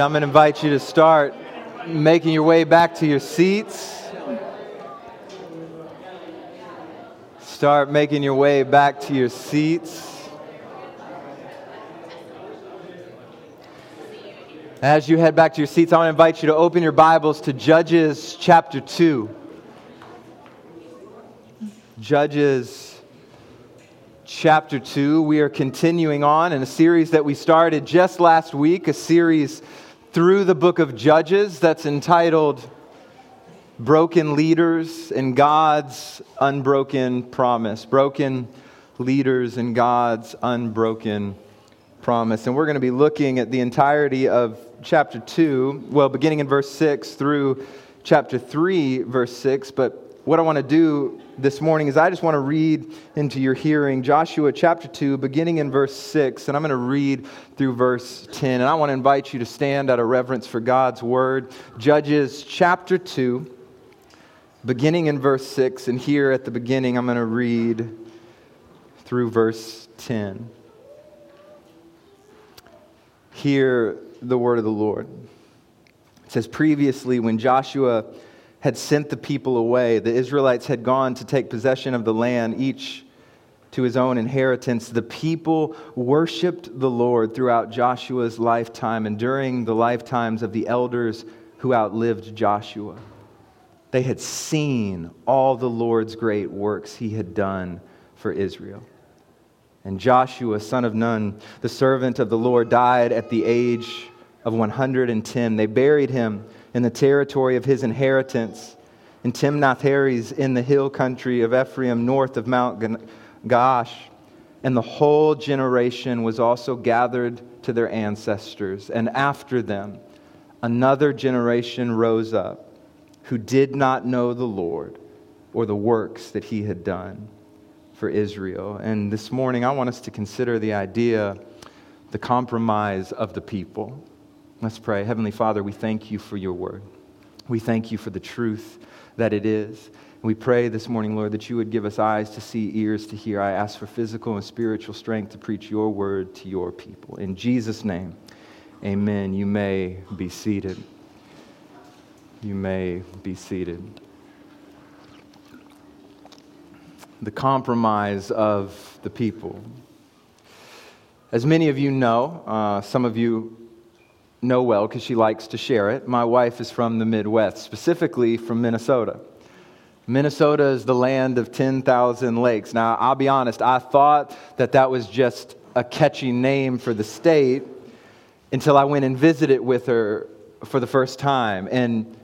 I'm going to invite you to start making your way back to your seats. Start making your way back to your seats. As you head back to your seats, I want to invite you to open your Bibles to Judges chapter 2. Judges chapter 2. We are continuing on in a series that we started just last week, a series through the book of Judges that's entitled Broken Leaders and God's Unbroken Promise. Broken Leaders and God's Unbroken Promise. And we're going to be looking at the entirety of chapter 2, well, beginning in verse 6 through chapter 3, verse 6. But what I want to do this morning is I just want to read into your hearing Joshua chapter 2, beginning in verse 6, and I'm going to read through verse 10. And I want to invite you to stand out of reverence for God's word. Judges chapter 2, beginning in verse 6, and here at the beginning I'm going to read through verse 10. Hear the word of the Lord. It says, Previously, when Joshua had sent the people away. The Israelites had gone to take possession of the land, each to his own inheritance. The people worshiped the Lord throughout Joshua's lifetime and during the lifetimes of the elders who outlived Joshua. They had seen all the Lord's great works he had done for Israel. And Joshua, son of Nun, the servant of the Lord, died at the age of 110. They buried him in the territory of his inheritance in Timnath Heres in the hill country of Ephraim north of Mount Gaash. And the whole generation was also gathered to their ancestors. And after them, another generation rose up who did not know the Lord or the works that he had done for Israel. And this morning, I want us to consider the idea, the compromise of the people. Let's pray. Heavenly Father, we thank you for your word. We thank you for the truth that it is. We pray this morning, Lord, that you would give us eyes to see, ears to hear. I ask for physical and spiritual strength to preach your word to your people. In Jesus' name, amen. You may be seated. You may be seated. The compromise of the people. As many of you know, uh, some of you know well because she likes to share it. My wife is from the Midwest, specifically from Minnesota. Minnesota is the land of 10,000 lakes. Now, I'll be honest, I thought that that was just a catchy name for the state until I went and visited with her for the first time. And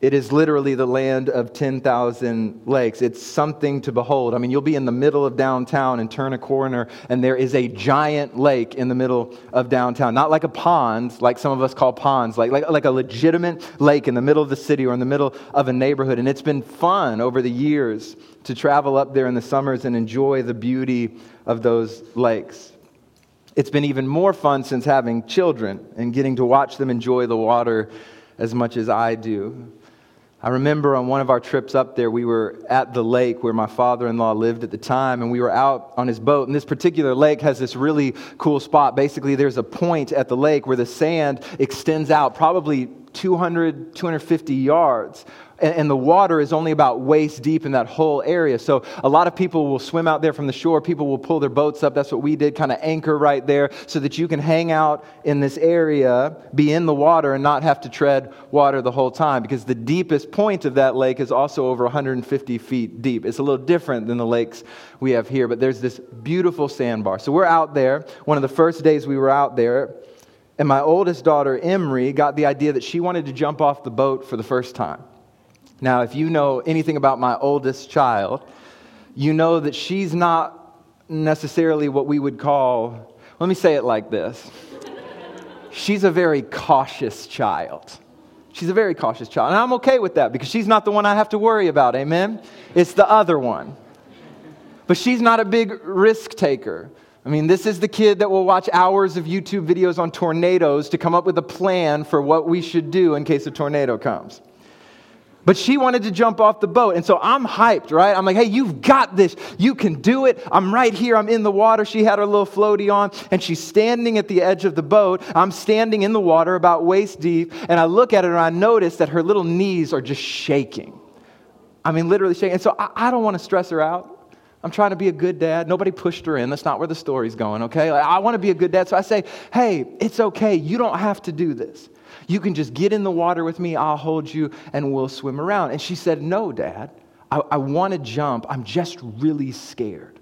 it is literally the land of 10,000 lakes. It's something to behold. I mean, you'll be in the middle of downtown and turn a corner, and there is a giant lake in the middle of downtown. Not like a pond, like some of us call ponds, like, like, like a legitimate lake in the middle of the city or in the middle of a neighborhood. And it's been fun over the years to travel up there in the summers and enjoy the beauty of those lakes. It's been even more fun since having children and getting to watch them enjoy the water as much as I do. I remember on one of our trips up there, we were at the lake where my father in law lived at the time, and we were out on his boat. And this particular lake has this really cool spot. Basically, there's a point at the lake where the sand extends out probably 200, 250 yards and, the water is only about waist deep in that whole area. So a lot of people will swim out there from the shore. People will pull their boats up. That's what we did, kind of anchor right there so that you can hang out in this area, be in the water, and not have to tread water the whole time because the deepest point of that lake is also over 150 feet deep. It's a little different than the lakes we have here, but there's this beautiful sandbar. So we're out there. One of the first days we were out there, and my oldest daughter, Emery, got the idea that she wanted to jump off the boat for the first time. Now, if you know anything about my oldest child, you know that she's not necessarily what we would call, let me say it like this she's a very cautious child. She's a very cautious child. And I'm okay with that because she's not the one I have to worry about. Amen? It's the other one. But she's not a big risk taker. I mean, this is the kid that will watch hours of YouTube videos on tornadoes to come up with a plan for what we should do in case a tornado comes. But she wanted to jump off the boat. And so I'm hyped, right? I'm like, hey, you've got this. You can do it. I'm right here. I'm in the water. She had her little floaty on, and she's standing at the edge of the boat. I'm standing in the water about waist deep, and I look at her and I notice that her little knees are just shaking. I mean, literally shaking. And so I, I don't want to stress her out. I'm trying to be a good dad. Nobody pushed her in. That's not where the story's going, okay? Like, I want to be a good dad. So I say, hey, it's okay. You don't have to do this. You can just get in the water with me, I'll hold you, and we'll swim around. And she said, No, Dad, I, I want to jump. I'm just really scared.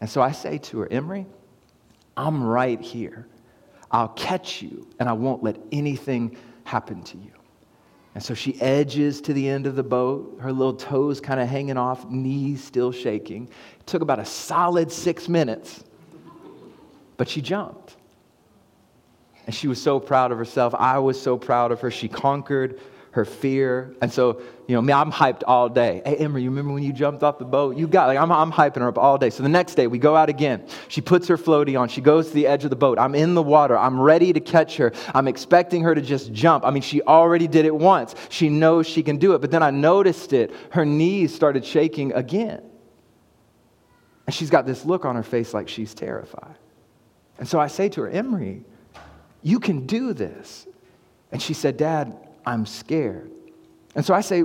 And so I say to her, Emery, I'm right here. I'll catch you, and I won't let anything happen to you. And so she edges to the end of the boat, her little toes kind of hanging off, knees still shaking. It took about a solid six minutes, but she jumped. And she was so proud of herself. I was so proud of her. She conquered her fear. And so, you know, me, I'm hyped all day. Hey, Emery, you remember when you jumped off the boat? You got, like, I'm, I'm hyping her up all day. So the next day, we go out again. She puts her floaty on. She goes to the edge of the boat. I'm in the water. I'm ready to catch her. I'm expecting her to just jump. I mean, she already did it once. She knows she can do it. But then I noticed it. Her knees started shaking again. And she's got this look on her face like she's terrified. And so I say to her, Emery, you can do this. And she said, Dad, I'm scared. And so I say,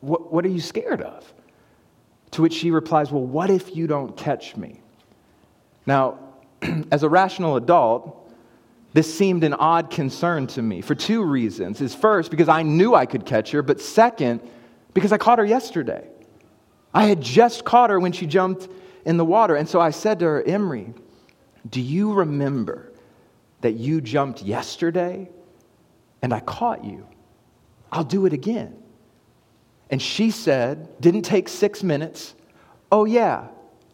What, what are you scared of? To which she replies, Well, what if you don't catch me? Now, as a rational adult, this seemed an odd concern to me for two reasons. Is first, because I knew I could catch her, but second, because I caught her yesterday. I had just caught her when she jumped in the water. And so I said to her, Emery, do you remember that you jumped yesterday and I caught you. I'll do it again. And she said, didn't take six minutes. Oh, yeah,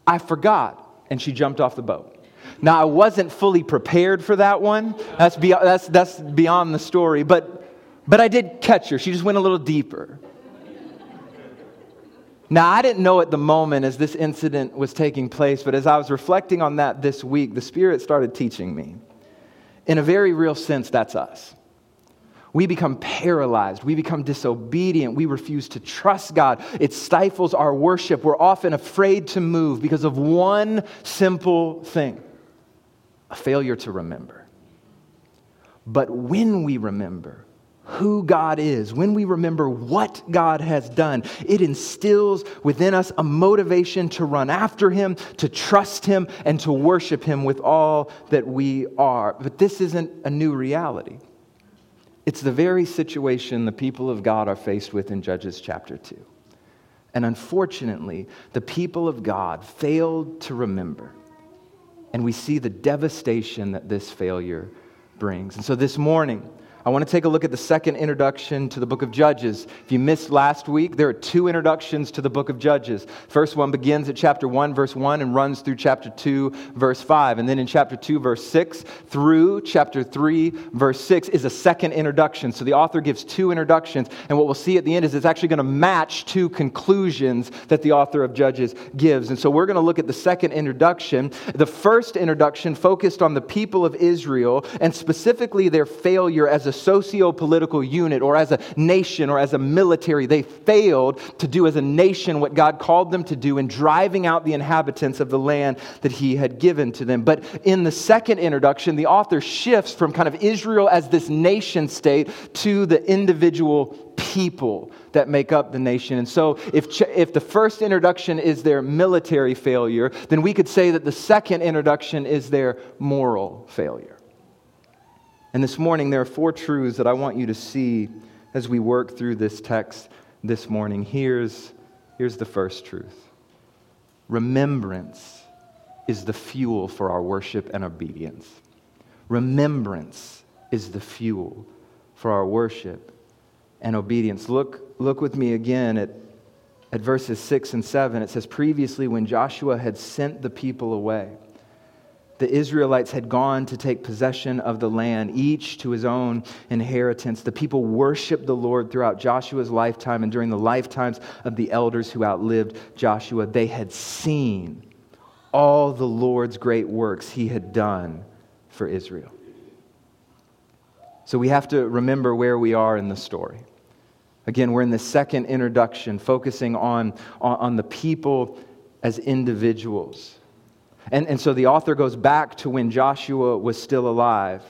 I forgot. And she jumped off the boat. Now, I wasn't fully prepared for that one. That's, that's, that's beyond the story. But, but I did catch her. She just went a little deeper. Now, I didn't know at the moment as this incident was taking place, but as I was reflecting on that this week, the Spirit started teaching me in a very real sense, that's us. We become paralyzed. We become disobedient. We refuse to trust God. It stifles our worship. We're often afraid to move because of one simple thing a failure to remember. But when we remember, who God is, when we remember what God has done, it instills within us a motivation to run after Him, to trust Him, and to worship Him with all that we are. But this isn't a new reality. It's the very situation the people of God are faced with in Judges chapter 2. And unfortunately, the people of God failed to remember. And we see the devastation that this failure brings. And so this morning, I want to take a look at the second introduction to the book of Judges. If you missed last week, there are two introductions to the book of Judges. First one begins at chapter 1, verse 1, and runs through chapter 2, verse 5. And then in chapter 2, verse 6 through chapter 3, verse 6 is a second introduction. So the author gives two introductions. And what we'll see at the end is it's actually going to match two conclusions that the author of Judges gives. And so we're going to look at the second introduction. The first introduction focused on the people of Israel and specifically their failure as a socio political unit or as a nation or as a military. They failed to do as a nation what God called them to do in driving out the inhabitants of the land that He had given to them. But in the second introduction, the author shifts from kind of Israel as this nation state to the individual people that make up the nation. And so, if, if the first introduction is their military failure, then we could say that the second introduction is their moral failure. And this morning, there are four truths that I want you to see as we work through this text this morning. Here's, here's the first truth Remembrance is the fuel for our worship and obedience. Remembrance is the fuel for our worship and obedience. Look, look with me again at, at verses 6 and 7. It says, Previously, when Joshua had sent the people away, the Israelites had gone to take possession of the land, each to his own inheritance. The people worshiped the Lord throughout Joshua's lifetime and during the lifetimes of the elders who outlived Joshua. They had seen all the Lord's great works he had done for Israel. So we have to remember where we are in the story. Again, we're in the second introduction, focusing on, on, the people as individuals. And, and so the author goes back to when Joshua was still alive.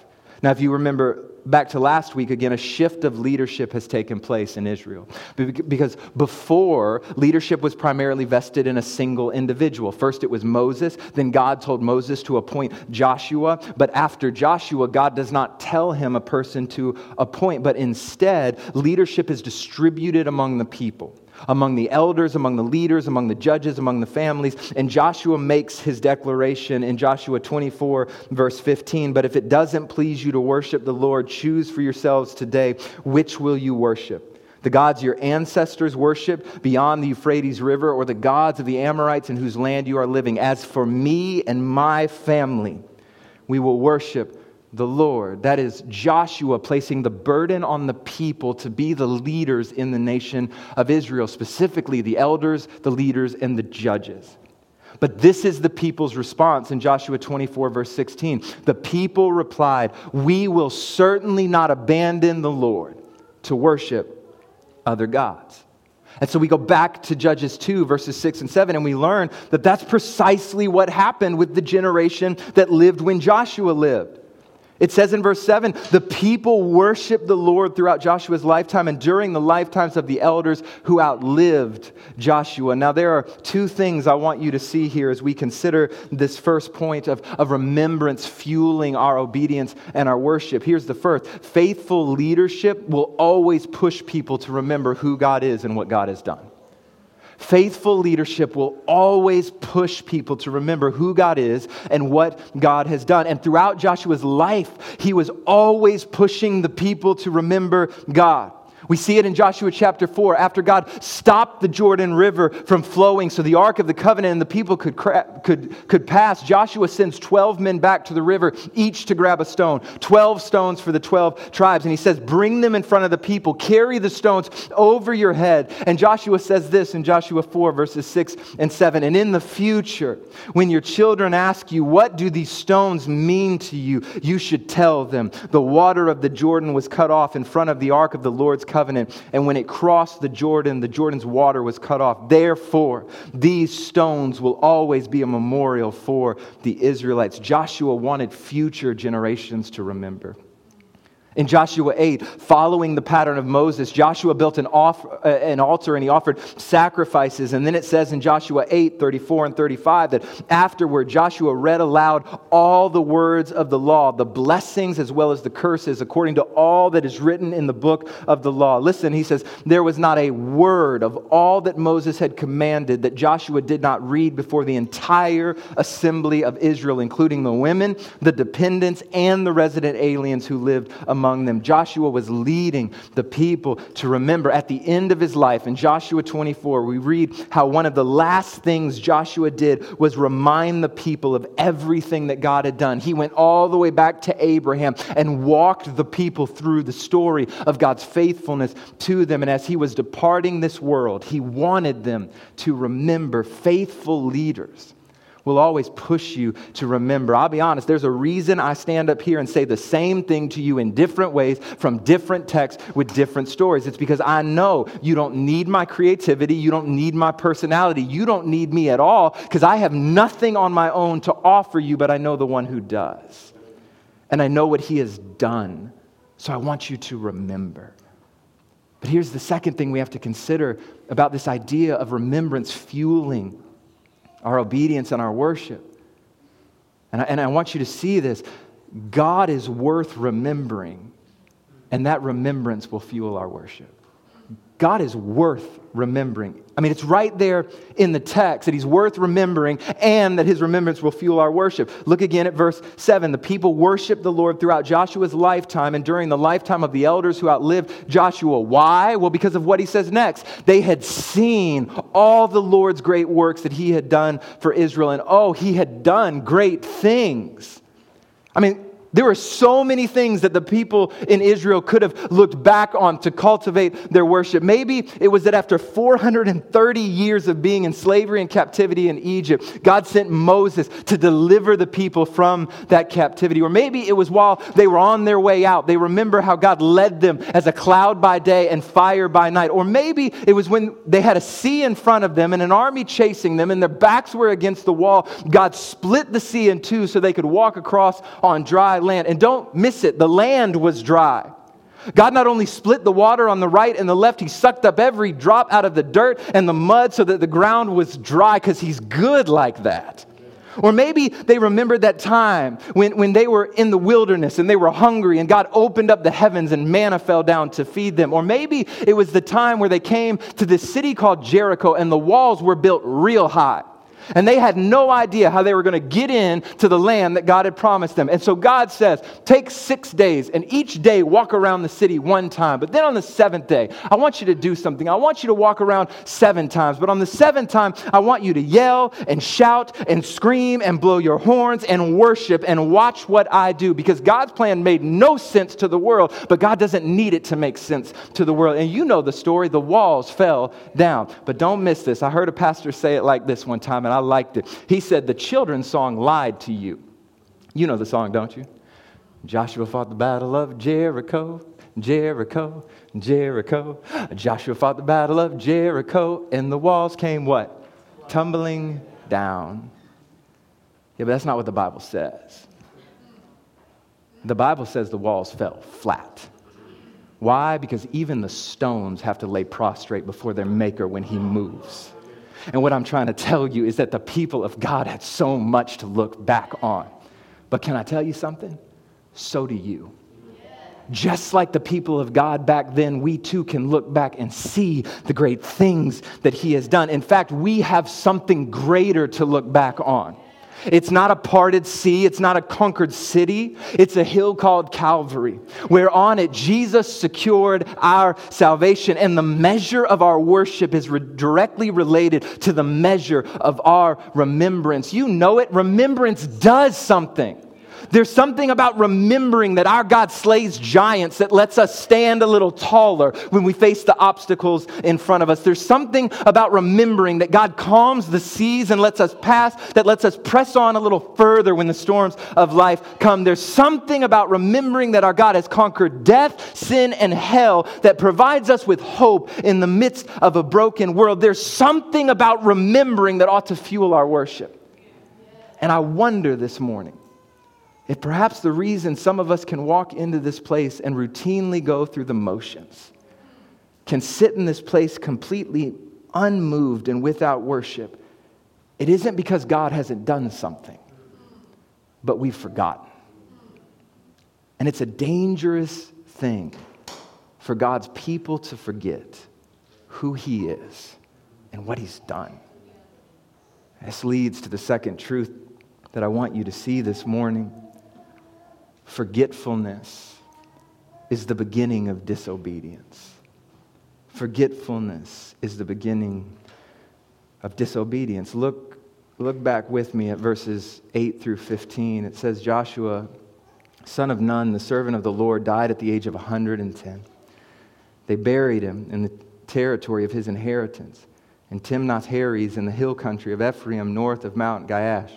Now, if you remember back to last week, again, a shift of leadership has taken place in Israel. Because before, leadership was primarily vested in a single individual. First, it was Moses. Then, God told Moses to appoint Joshua. But after Joshua, God does not tell him a person to appoint, but instead, leadership is distributed among the people among the elders, among the leaders, among the judges, among the families. And Joshua makes his declaration in Joshua 24, verse 15. But if it doesn't please you to worship the Lord, choose for yourselves today which will you worship the gods your ancestors worshiped beyond the Euphrates River, or the gods of the Amorites in whose land you are living. As for me and my family, we will worship the Lord. That is Joshua placing the burden on the people to be the leaders in the nation of Israel, specifically the elders, the leaders, and the judges. But this is the people's response in Joshua 24, verse 16. The people replied, We will certainly not abandon the Lord to worship other gods. And so we go back to Judges 2, verses 6 and 7, and we learn that that's precisely what happened with the generation that lived when Joshua lived. It says in verse 7 the people worshiped the Lord throughout Joshua's lifetime and during the lifetimes of the elders who outlived Joshua. Now, there are two things I want you to see here as we consider this first point of, of remembrance fueling our obedience and our worship. Here's the first faithful leadership will always push people to remember who God is and what God has done. Faithful leadership will always push people to remember who God is and what God has done. And throughout Joshua's life, he was always pushing the people to remember God. We see it in Joshua chapter 4 after God stopped the Jordan River from flowing so the Ark of the Covenant and the people could, could, could pass. Joshua sends 12 men back to the river, each to grab a stone. 12 stones for the 12 tribes. And he says, Bring them in front of the people, carry the stones over your head. And Joshua says this in Joshua 4, verses 6 and 7. And in the future, when your children ask you, What do these stones mean to you? you should tell them, The water of the Jordan was cut off in front of the Ark of the Lord's covenant. And when it crossed the Jordan, the Jordan's water was cut off. Therefore, these stones will always be a memorial for the Israelites. Joshua wanted future generations to remember. In Joshua 8, following the pattern of Moses, Joshua built an, off, uh, an, altar and he offered sacrifices. And then it says in Joshua 8, 34 and 35 that afterward Joshua read aloud all the words of the law, the blessings as well as the curses, according to all that is written in the book of the law. Listen, he says, there was not a word of all that Moses had commanded that Joshua did not read before the entire assembly of Israel, including the women, the dependents, and the resident aliens who lived among among them. Joshua was leading the people to remember at the end of his life. In Joshua 24, we read how one of the last things Joshua did was remind the people of everything that God had done. He went all the way back to Abraham and walked the people through the story of God's faithfulness to them. And as he was departing this world, he wanted them to remember faithful leaders will always push you to remember. I'll be honest, there's a reason I stand up here and say the same thing to you in different ways from different texts with different stories. It's because I know you don't need my creativity, you don't need my personality, you don't need me at all because I have nothing on my own to offer you, but I know the one who does. And I know what he has done. So I want you to remember. But here's the second thing we have to consider about this idea of remembrance fueling our obedience and our worship. And I, and I want you to see this God is worth remembering, and that remembrance will fuel our worship. God is worth remembering. I mean, it's right there in the text that he's worth remembering and that his remembrance will fuel our worship. Look again at verse 7. The people worshiped the Lord throughout Joshua's lifetime and during the lifetime of the elders who outlived Joshua. Why? Well, because of what he says next. They had seen all the Lord's great works that he had done for Israel, and oh, he had done great things. I mean, There were so many things that the people in Israel could have looked back on to cultivate their worship. Maybe it was that after 430 years of being in slavery and captivity in Egypt, God sent Moses to deliver the people from that captivity. Or maybe it was while they were on their way out. They remember how God led them as a cloud by day and fire by night. Or maybe it was when they had a sea in front of them and an army chasing them and their backs were against the wall. God split the sea in two so they could walk across on dry land. And don't miss it, the land was dry. God not only split the water on the right and the left, He sucked up every drop out of the dirt and the mud so that the ground was dry because He's good like that. Or maybe they remembered that time when, when they were in the wilderness and they were hungry and God opened up the heavens and manna fell down to feed them. Or maybe it was the time where they came to this city called Jericho and the walls were built real high. And they had no idea how they were going to get in to the land that God had promised them. And so God says, take six days and each day walk around the city one time. But then on the seventh day, I want you to do something. I want you to walk around seven times. But on the seventh time, I want you to yell and shout and scream and blow your horns and worship and watch what I do. Because God's plan made no sense to the world, but God doesn't need it to make sense to the world. And you know the story the walls fell down. But don't miss this. I heard a pastor say it like this one time, and I liked it. He said, The children's song lied to you. You know the song, don't you? Joshua fought the battle of Jericho, Jericho, Jericho. Joshua fought the battle of Jericho, and the walls came what? Tumbling down. Yeah, but that's not what the Bible says. The Bible says the walls fell flat. Why? Because even the stones have to lay prostrate before their maker when he moves. And what I'm trying to tell you is that the people of God had so much to look back on. But can I tell you something? So do you. Just like the people of God back then, we too can look back and see the great things that He has done. In fact, we have something greater to look back on. It's not a parted sea. It's not a conquered city. It's a hill called Calvary, where on it Jesus secured our salvation. And the measure of our worship is re- directly related to the measure of our remembrance. You know it. Remembrance does something. There's something about remembering that our God slays giants that lets us stand a little taller when we face the obstacles in front of us. There's something about remembering that God calms the seas and lets us pass, that lets us press on a little further when the storms of life come. There's something about remembering that our God has conquered death, sin, and hell that provides us with hope in the midst of a broken world. There's something about remembering that ought to fuel our worship. And I wonder this morning if perhaps the reason some of us can walk into this place and routinely go through the motions, can sit in this place completely unmoved and without worship, it isn't because God hasn't done something, but we've forgotten. And it's a dangerous thing for God's people to forget who He is and what He's done. This leads to the second truth that I want you to see this morning. Forgetfulness is the beginning of disobedience. Forgetfulness is the beginning of disobedience. Look, look back with me at verses 8 through 15. It says, Joshua, son of Nun, the servant of the Lord, died at the age of 110. They buried him in the territory of his inheritance in Timnath Heres in the hill country of Ephraim, north of Mount Gaash.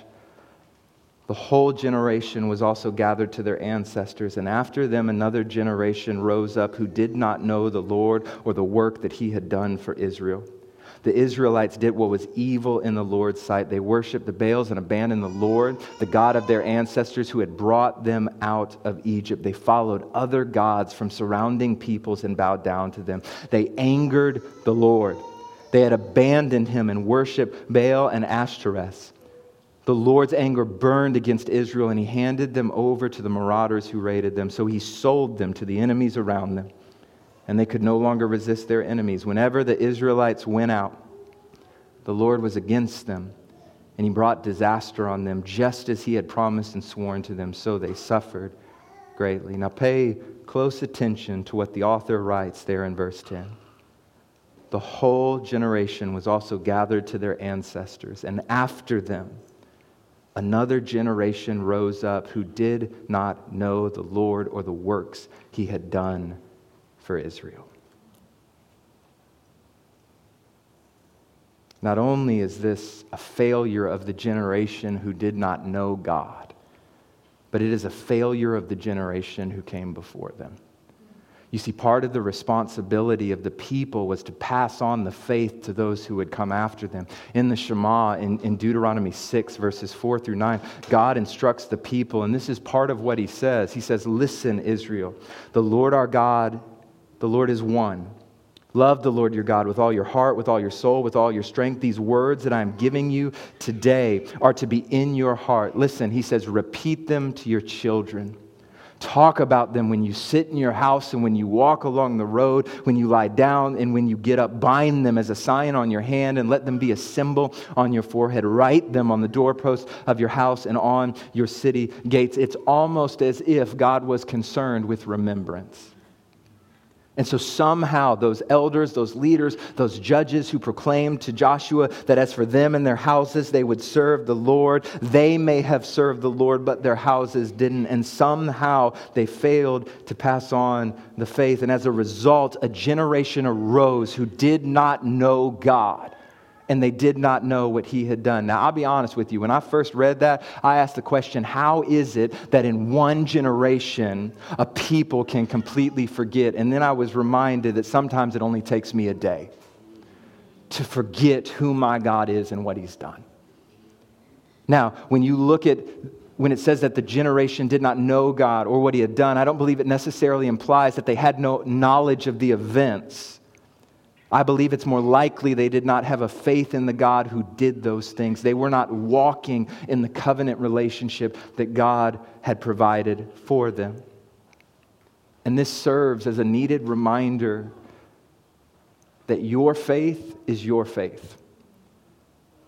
The whole generation was also gathered to their ancestors, and after them another generation rose up who did not know the Lord or the work that he had done for Israel. The Israelites did what was evil in the Lord's sight. They worshiped the Baals and abandoned the Lord, the God of their ancestors who had brought them out of Egypt. They followed other gods from surrounding peoples and bowed down to them. They angered the Lord. They had abandoned him and worshiped Baal and Ashtoreth. The Lord's anger burned against Israel, and he handed them over to the marauders who raided them. So he sold them to the enemies around them, and they could no longer resist their enemies. Whenever the Israelites went out, the Lord was against them, and he brought disaster on them, just as he had promised and sworn to them. So they suffered greatly. Now pay close attention to what the author writes there in verse 10 the whole generation was also gathered to their ancestors, and after them, another generation rose up who did not know the Lord or the works he had done for Israel. Not only is this a failure of the generation who did not know God, but it is a failure of the generation who came before them. You see, part of the responsibility of the people was to pass on the faith to those who would come after them. In the Shema, in, in, Deuteronomy 6, verses 4 through 9, God instructs the people, and this is part of what he says. He says, Listen, Israel, the Lord our God, the Lord is one. Love the Lord your God with all your heart, with all your soul, with all your strength. These words that I'm giving you today are to be in your heart. Listen, he says, repeat them to your children. Talk about them when you sit in your house and when you walk along the road, when you lie down and when you get up. Bind them as a sign on your hand and let them be a symbol on your forehead. Write them on the doorpost of your house and on your city gates. It's almost as if God was concerned with remembrance. And so somehow those elders, those leaders, those judges who proclaimed to Joshua that as for them and their houses they would serve the Lord, they may have served the Lord, but their houses didn't. And somehow they failed to pass on the faith. And as a result, a generation arose who did not know God and they did not know what he had done. Now, I'll be honest with you. When I first read that, I asked the question how is it that in one generation a people can completely forget? And then I was reminded that sometimes it only takes me a day to forget who my God is and what he's done. Now, when you look at when it says that the generation did not know God or what he had done, I don't believe it necessarily implies that they had no knowledge of the events I believe it's more likely they did not have a faith in the God who did those things. They were not walking in the covenant relationship that God had provided for them. And this serves as a needed reminder that your faith is your faith.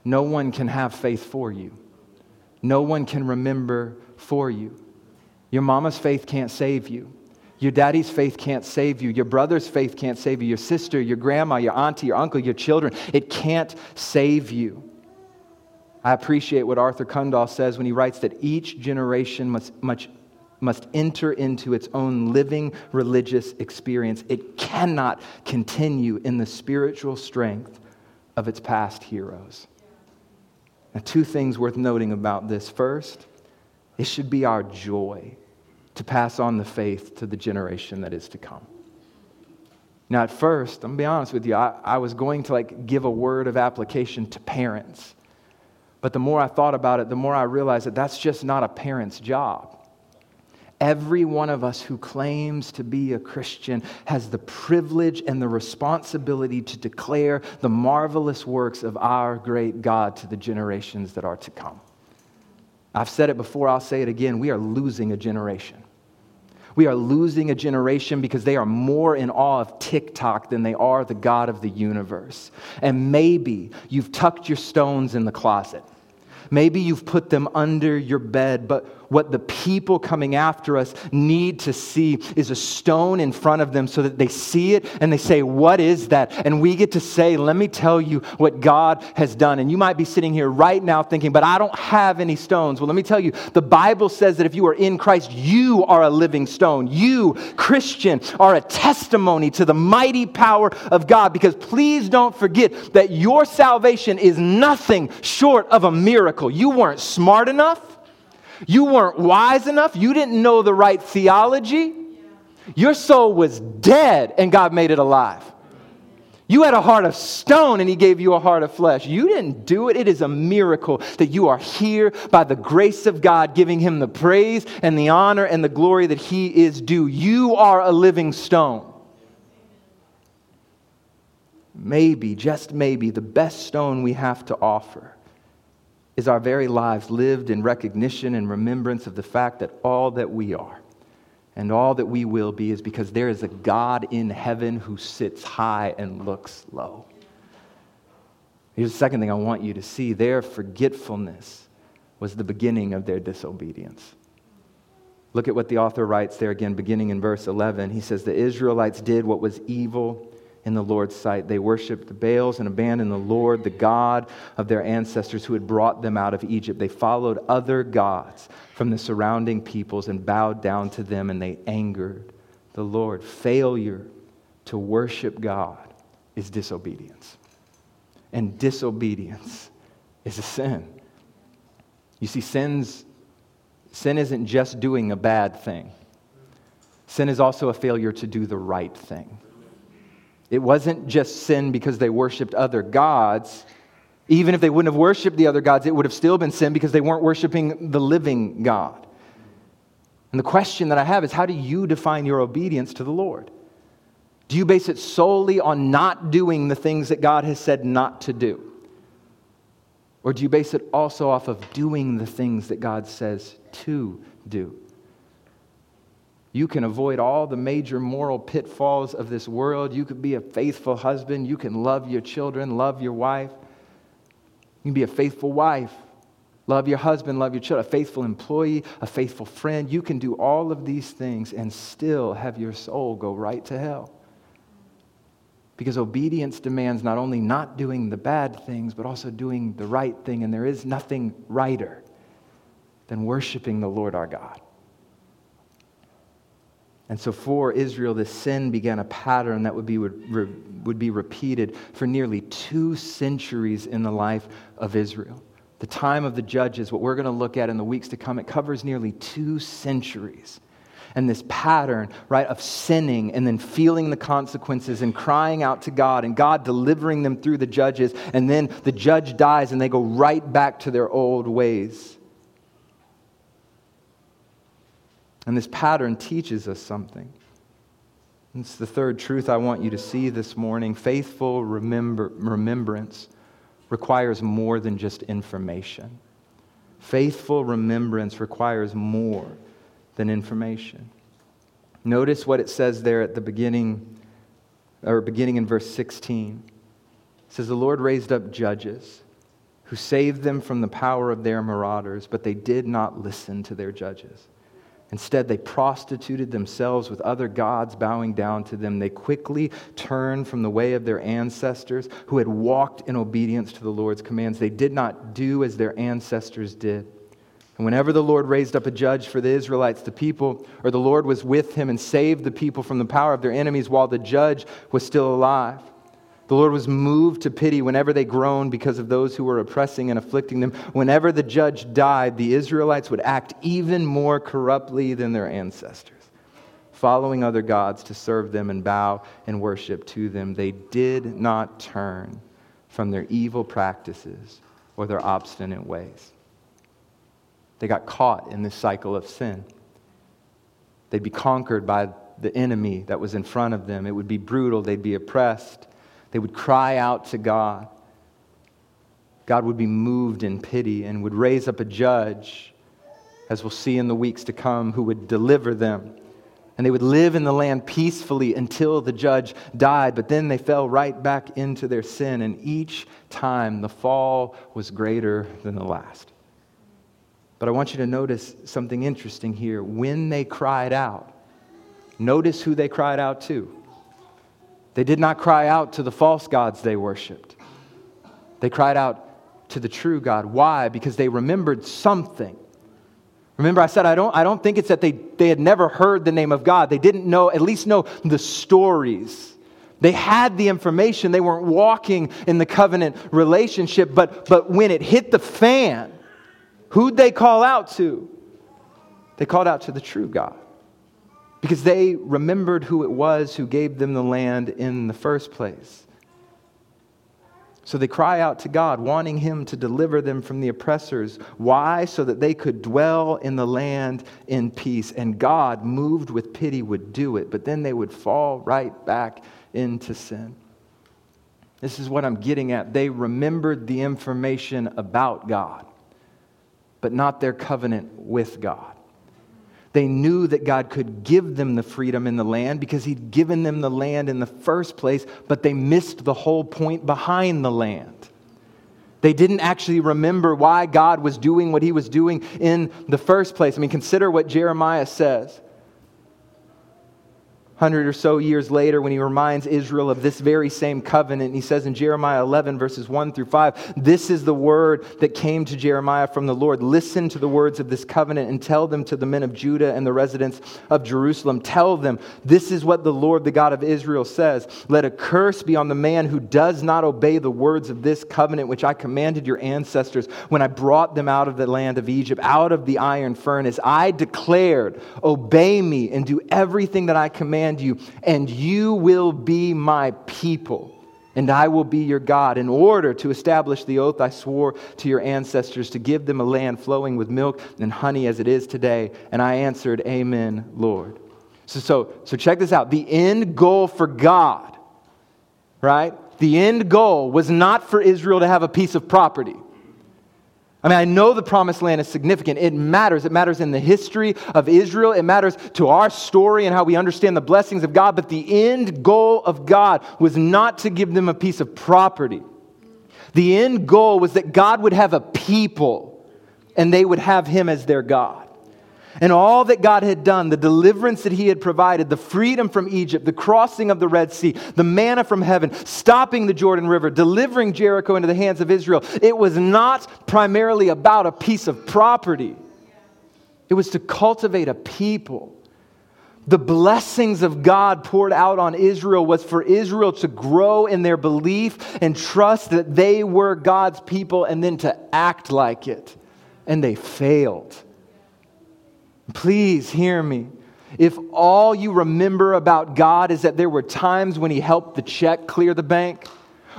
No one can have faith for you, no one can remember for you. Your mama's faith can't save you. Your daddy's faith can't save you. Your brother's faith can't save you. Your sister, your grandma, your auntie, your uncle, your children, it can't save you. I appreciate what Arthur Cundall says when he writes that each generation must, must, must enter into its own living religious experience. It cannot continue in the spiritual strength of its past heroes. Now, two things worth noting about this. First, it should be our joy to pass on the faith to the generation that is to come. Now, at first, I'm gonna be honest with you, I, I was going to like give a word of application to parents. But the more I thought about it, the more I realized that that's just not a parent's job. Every one of us who claims to be a Christian has the privilege and the responsibility to declare the marvelous works of our great God to the generations that are to come. I've said it before, I'll say it again. We are losing a generation. We are losing a generation because they are more in awe of TikTok than they are the God of the universe. And maybe you've tucked your stones in the closet. Maybe you've put them under your bed, but what the people coming after us need to see is a stone in front of them so that they see it and they say, What is that? And we get to say, Let me tell you what God has done. And you might be sitting here right now thinking, But I don't have any stones. Well, let me tell you, the Bible says that if you are in Christ, you are a living stone. You, Christian, are a testimony to the mighty power of God. Because please don't forget that your salvation is nothing short of a miracle. You weren't smart enough. You weren't wise enough. You didn't know the right theology. Your soul was dead and God made it alive. You had a heart of stone and He gave you a heart of flesh. You didn't do it. It is a miracle that you are here by the grace of God, giving Him the praise and the honor and the glory that He is due. You are a living stone. Maybe, just maybe, the best stone we have to offer is our very lives lived in recognition and remembrance of the fact that all that we are and all that we will be is because there is a God in heaven who sits high and looks low. Here's the second thing I want you to see their forgetfulness was the beginning of their disobedience. Look at what the author writes there again, beginning in verse 11. He says, The Israelites did what was evil in the Lord's sight. They worshiped the Baals and abandoned the Lord, the God of their ancestors who had brought them out of Egypt. They followed other gods from the surrounding peoples and bowed down to them, and they angered the Lord. Failure to worship God is disobedience. And disobedience is a sin. You see, sin's, sin isn't just doing a bad thing, sin is also a failure to do the right thing. It wasn't just sin because they worshiped other gods. Even if they wouldn't have worshiped the other gods, it would have still been sin because they weren't worshiping the living God. And the question that I have is how do you define your obedience to the Lord? Do you base it solely on not doing the things that God has said not to do? Or do you base it also off of doing the things that God says to do? You can avoid all the major moral pitfalls of this world. You could be a faithful husband. You can love your children, love your wife. You can be a faithful wife, love your husband, love your children, a faithful employee, a faithful friend. You can do all of these things and still have your soul go right to hell. Because obedience demands not only not doing the bad things, but also doing the right thing. And there is nothing righter than worshiping the Lord our God. And so for Israel, this sin began a pattern that would be, would, would be repeated for nearly two centuries in the life of Israel. The time of the judges, what we're going to look at in the weeks to come, it covers nearly two centuries. And this pattern, right, of sinning and then feeling the consequences and crying out to God and God delivering them through the judges. And then the judge dies and they go right back to their old ways. And this pattern teaches us something. It's the third truth I want you to see this morning. Faithful remember, remembrance requires more than just information. Faithful remembrance requires more than information. Notice what it says there at the beginning, or beginning in verse 16. It says, The Lord raised up judges who saved them from the power of their marauders, but they did not listen to their judges. Instead, they prostituted themselves with other gods, bowing down to them. They quickly turned from the way of their ancestors who had walked in obedience to the Lord's commands. They did not do as their ancestors did. And whenever the Lord raised up a judge for the Israelites, the people, or the Lord was with him and saved the people from the power of their enemies while the judge was still alive. The Lord was moved to pity whenever they groaned because of those who were oppressing and afflicting them. Whenever the judge died, the Israelites would act even more corruptly than their ancestors, following other gods to serve them and bow and worship to them. They did not turn from their evil practices or their obstinate ways. They got caught in this cycle of sin. They'd be conquered by the enemy that was in front of them. It would be brutal. They'd be oppressed. They would cry out to God. God would be moved in pity and would raise up a judge, as we'll see in the weeks to come, who would deliver them. And they would live in the land peacefully until the judge died, but then they fell right back into their sin, and each time the fall was greater than the last. But I want you to notice something interesting here. When they cried out, notice who they cried out to. They did not cry out to the false gods they worshiped. They cried out to the true God. Why? Because they remembered something. Remember, I said I don't, I don't think it's that they, they had never heard the name of God. They didn't know, at least know the stories. They had the information. They weren't walking in the covenant relationship. But, but when it hit the fan, who'd they call out to? They called out to the true God because they remembered who it was who gave them the land in the first place. So they cry out to God, wanting Him to deliver them from the oppressors. Why? So that they could dwell in the land in peace. And God, moved with pity, would do it, but then they would fall right back into sin. This is what I'm getting at. They remembered the information about God, but not their covenant with God. They knew that God could give them the freedom in the land because He'd given them the land in the first place, but they missed the whole point behind the land. They didn't actually remember why God was doing what He was doing in the first place. I mean, consider what Jeremiah says. Hundred or so years later when he reminds Israel of this very same covenant. He says in Jeremiah 11, verses 1 through 5, This is the word that came to Jeremiah from the Lord. Listen to the words of this covenant and tell them to the men of Judah and the residents of Jerusalem. Tell them, This is what the Lord, the God of Israel, says Let a curse be on the man who does not obey the words of this covenant, which I commanded your ancestors when I brought them out of the land of Egypt, out of the iron furnace. I declared, Obey me and do everything that I command command you, and you will be my people, and I will be your God, in order to establish the oath I swore to your ancestors to give them a land flowing with milk and honey as it is today. And I answered, Amen, Lord. So, so, so check this out. The end goal for God, right? The end goal was not for Israel to have a piece of property. I mean, I know the promised land is significant. It matters. It matters in the history of Israel. It matters to our story and how we understand the blessings of God. But the end goal of God was not to give them a piece of property. The end goal was that God would have a people and they would have Him as their God and all that God had done, the deliverance that He had provided, the freedom from Egypt, the crossing of the Red Sea, the manna from heaven, stopping the Jordan River, delivering Jericho into the hands of Israel, it was not primarily about a piece of property, it was to cultivate a people. The blessings of God poured out on Israel was for Israel to grow in their belief and trust that they were God's people and then to act like it. And they failed. Please hear me. If all you remember about God is that there were times when He helped the check clear the bank,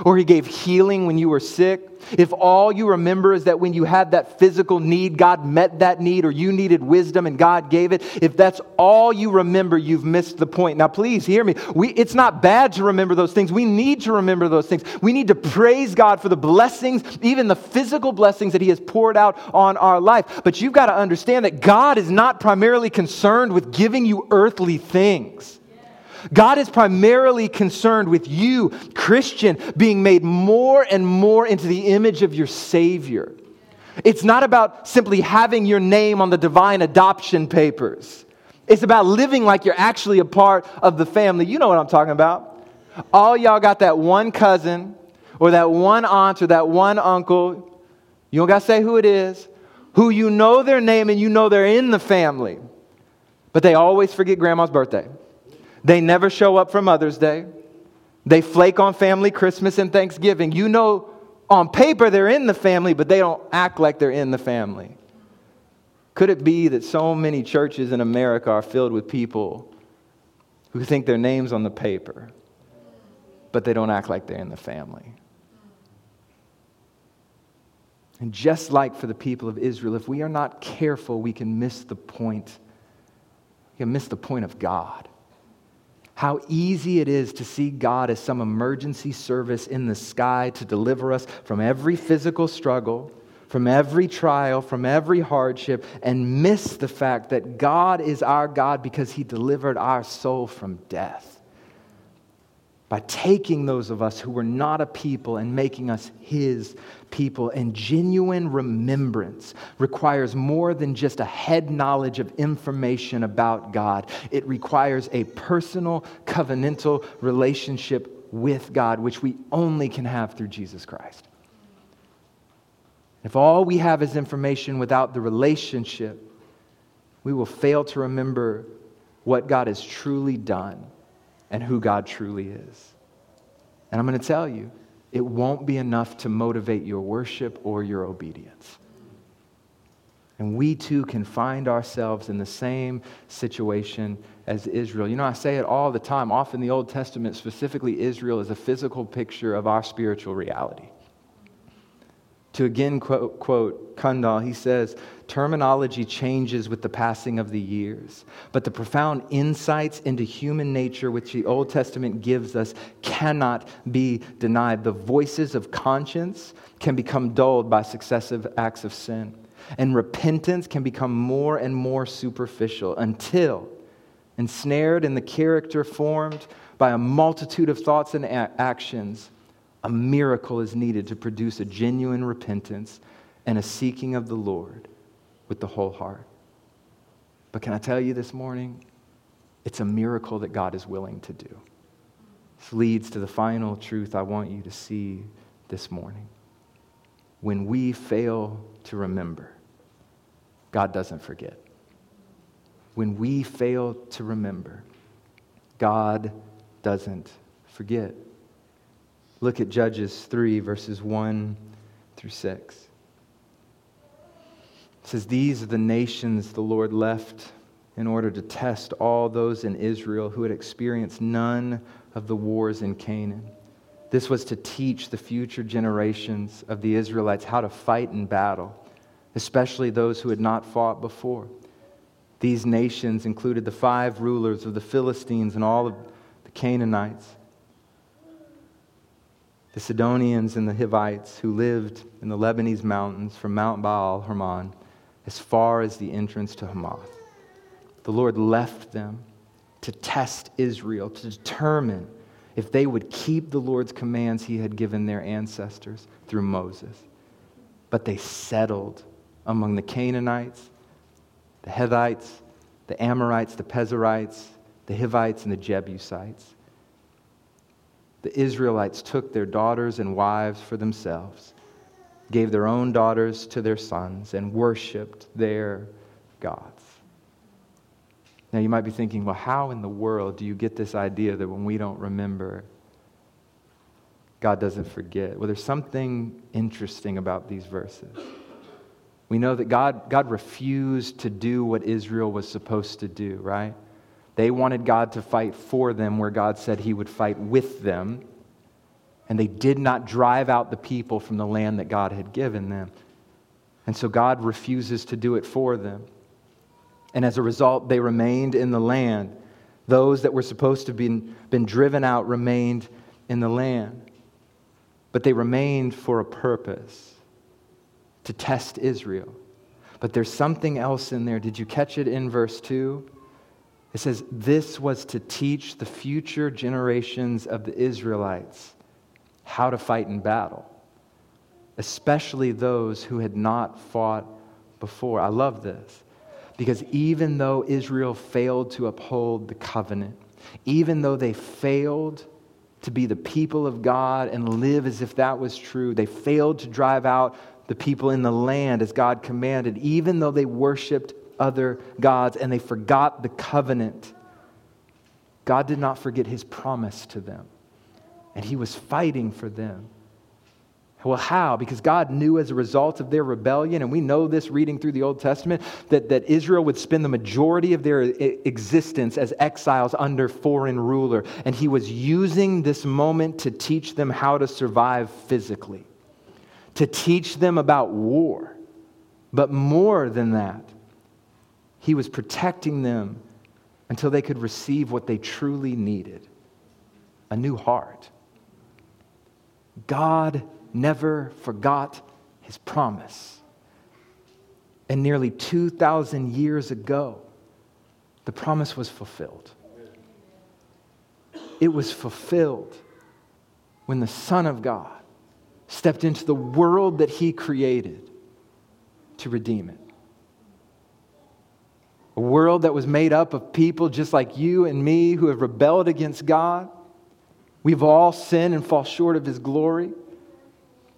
or He gave healing when you were sick, if all you remember is that when you had that physical need, God met that need, or you needed wisdom and God gave it, if that's all you remember, you've missed the point. Now, please hear me. We, it's not bad to remember those things. We need to remember those things. We need to praise God for the blessings, even the physical blessings that He has poured out on our life. But you've got to understand that God is not primarily concerned with giving you earthly things. God is primarily concerned with you, Christian, being made more and more into the image of your Savior. It's not about simply having your name on the divine adoption papers. It's about living like you're actually a part of the family. You know what I'm talking about. All y'all got that one cousin or that one aunt or that one uncle. You don't got to say who it is, who you know their name and you know they're in the family, but they always forget grandma's birthday. They never show up for Mother's Day. They flake on family Christmas and Thanksgiving. You know, on paper they're in the family, but they don't act like they're in the family. Could it be that so many churches in America are filled with people who think their name's on the paper, but they don't act like they're in the family? And just like for the people of Israel, if we are not careful, we can miss the point. We can miss the point of God how easy it is to see God as some emergency service in the sky to deliver us from every physical struggle, from every trial, from every hardship, and miss the fact that God is our God because He delivered our soul from death by taking those of us who were not a people and making us his people. And genuine remembrance requires more than just a head knowledge of information about God, it requires a personal, covenantal relationship with God, which we only can have through Jesus Christ. If all we have is information without the relationship, we will fail to remember what God has truly done and who God truly is. And I'm going to tell you, it won't be enough to motivate your worship or your obedience. And we too can find ourselves in the same situation as Israel. You know, I say it all the time. Often the Old Testament, specifically Israel, is a physical picture of our spiritual reality. To again quote, quote Cundall, he says, terminology changes with the passing of the years, but the profound insights into human nature which the Old Testament gives us cannot be denied. The voices of conscience can become dulled by successive acts of sin, and repentance can become more and more superficial until, ensnared in the character formed by a multitude of thoughts and a- actions, a miracle is needed to produce a genuine repentance and a seeking of the Lord with the whole heart. But can I tell you this morning? It's a miracle that God is willing to do. This leads to the final truth I want you to see this morning. When we fail to remember, God doesn't forget. When we fail to remember, God doesn't forget. Look at Judges 3, verses 1 through 6. It says, These are the nations the Lord left in order to test all those in Israel who had experienced none of the wars in Canaan. This was to teach the future generations of the Israelites how to fight in battle, especially those who had not fought before. These nations included the five rulers of the Philistines and all of the Canaanites, the Sidonians and the Hivites who lived in the Lebanese mountains from Mount Baal Hermon as far as the entrance to Hamath. The Lord left them to test Israel, to determine if they would keep the Lord's commands he had given their ancestors through Moses. But they settled among the Canaanites, the Hittites, the Amorites, the Perizzites, the Hivites, and the Jebusites. The Israelites took their daughters and wives for themselves, gave their own daughters to their sons, and worshiped their gods. Now, you might be thinking, well, how in the world do you get this idea that when we don't remember, God doesn't forget? Well, there's something interesting about these verses. We know that God, God refused to do what Israel was supposed to do, right? They wanted God to fight for them where God said he would fight with them. And they did not drive out the people from the land that God had given them. And so God refuses to do it for them. And as a result, they remained in the land. Those that were supposed to have been, been driven out remained in the land. But they remained for a purpose to test Israel. But there's something else in there. Did you catch it in verse 2? It says, This was to teach the future generations of the Israelites how to fight in battle, especially those who had not fought before. I love this. Because even though Israel failed to uphold the covenant, even though they failed to be the people of God and live as if that was true, they failed to drive out the people in the land as God commanded, even though they worshiped other gods and they forgot the covenant, God did not forget his promise to them. And he was fighting for them. Well, how? Because God knew as a result of their rebellion, and we know this reading through the Old Testament, that, that Israel would spend the majority of their existence as exiles under foreign ruler. And He was using this moment to teach them how to survive physically, to teach them about war. But more than that, He was protecting them until they could receive what they truly needed a new heart. God never forgot his promise. And nearly 2,000 years ago, the promise was fulfilled. It was fulfilled when the Son of God stepped into the world that he created to redeem it. A world that was made up of people just like you and me who have rebelled against God. We've all sinned and fall short of his glory.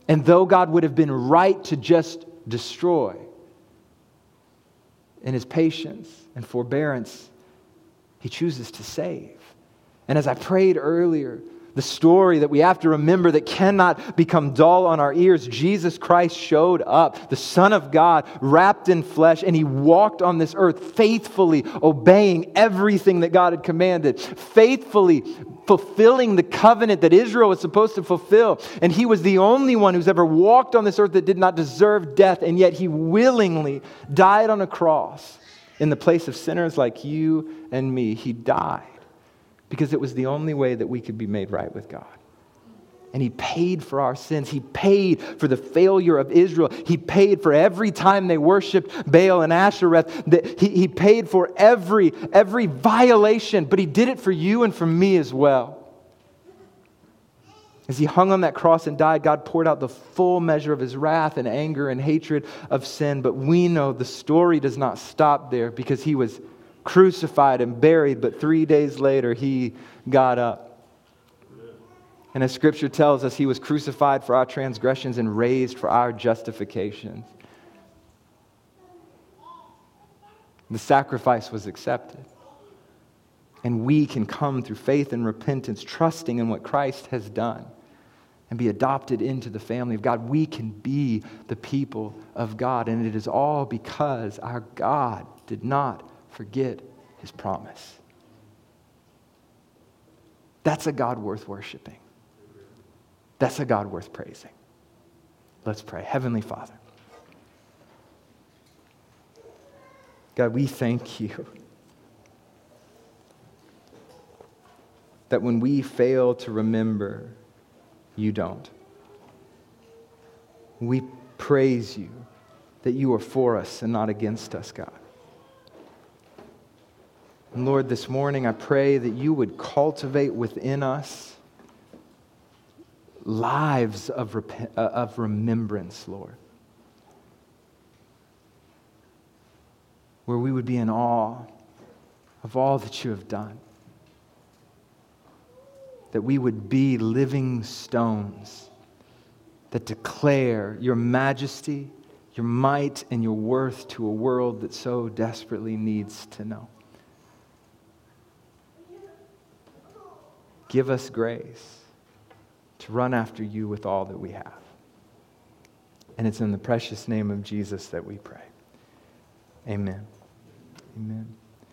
And though God would have been right to just destroy, in his patience and forbearance, he chooses to save. And as I prayed earlier, the story that we have to remember that cannot become dull on our ears. Jesus Christ showed up, the Son of God, wrapped in flesh, and he walked on this earth faithfully obeying everything that God had commanded, faithfully fulfilling the covenant that Israel was supposed to fulfill. And he was the only one who's ever walked on this earth that did not deserve death, and yet he willingly died on a cross in the place of sinners like you and me. He died because it was the only way that we could be made right with God. And he paid for our sins. He paid for the failure of Israel. He paid for every time they worshiped Baal and Ashereth. He, he paid for every, every violation, but he did it for you and for me as well. As he hung on that cross and died, God poured out the full measure of his wrath and anger and hatred of sin. But we know the story does not stop there because he was crucified and buried, but three days later he got up. And as scripture tells us, he was crucified for our transgressions and raised for our justifications. The sacrifice was accepted. And we can come through faith and repentance, trusting in what Christ has done, and be adopted into the family of God. We can be the people of God. And it is all because our God did not forget his promise. That's a God worth worshiping. That's a God worth praising. Let's pray. Heavenly Father, God, we thank you that when we fail to remember, you don't. We praise you that you are for us and not against us, God. And Lord, this morning I pray that you would cultivate within us lives of, rep- uh, of remembrance, Lord. Where we would be in awe of all that you have done. That we would be living stones that declare your majesty, your might, and your worth to a world that so desperately needs to know. Give us grace to run after you with all that we have. And it's in the precious name of Jesus that we pray. Amen. Amen.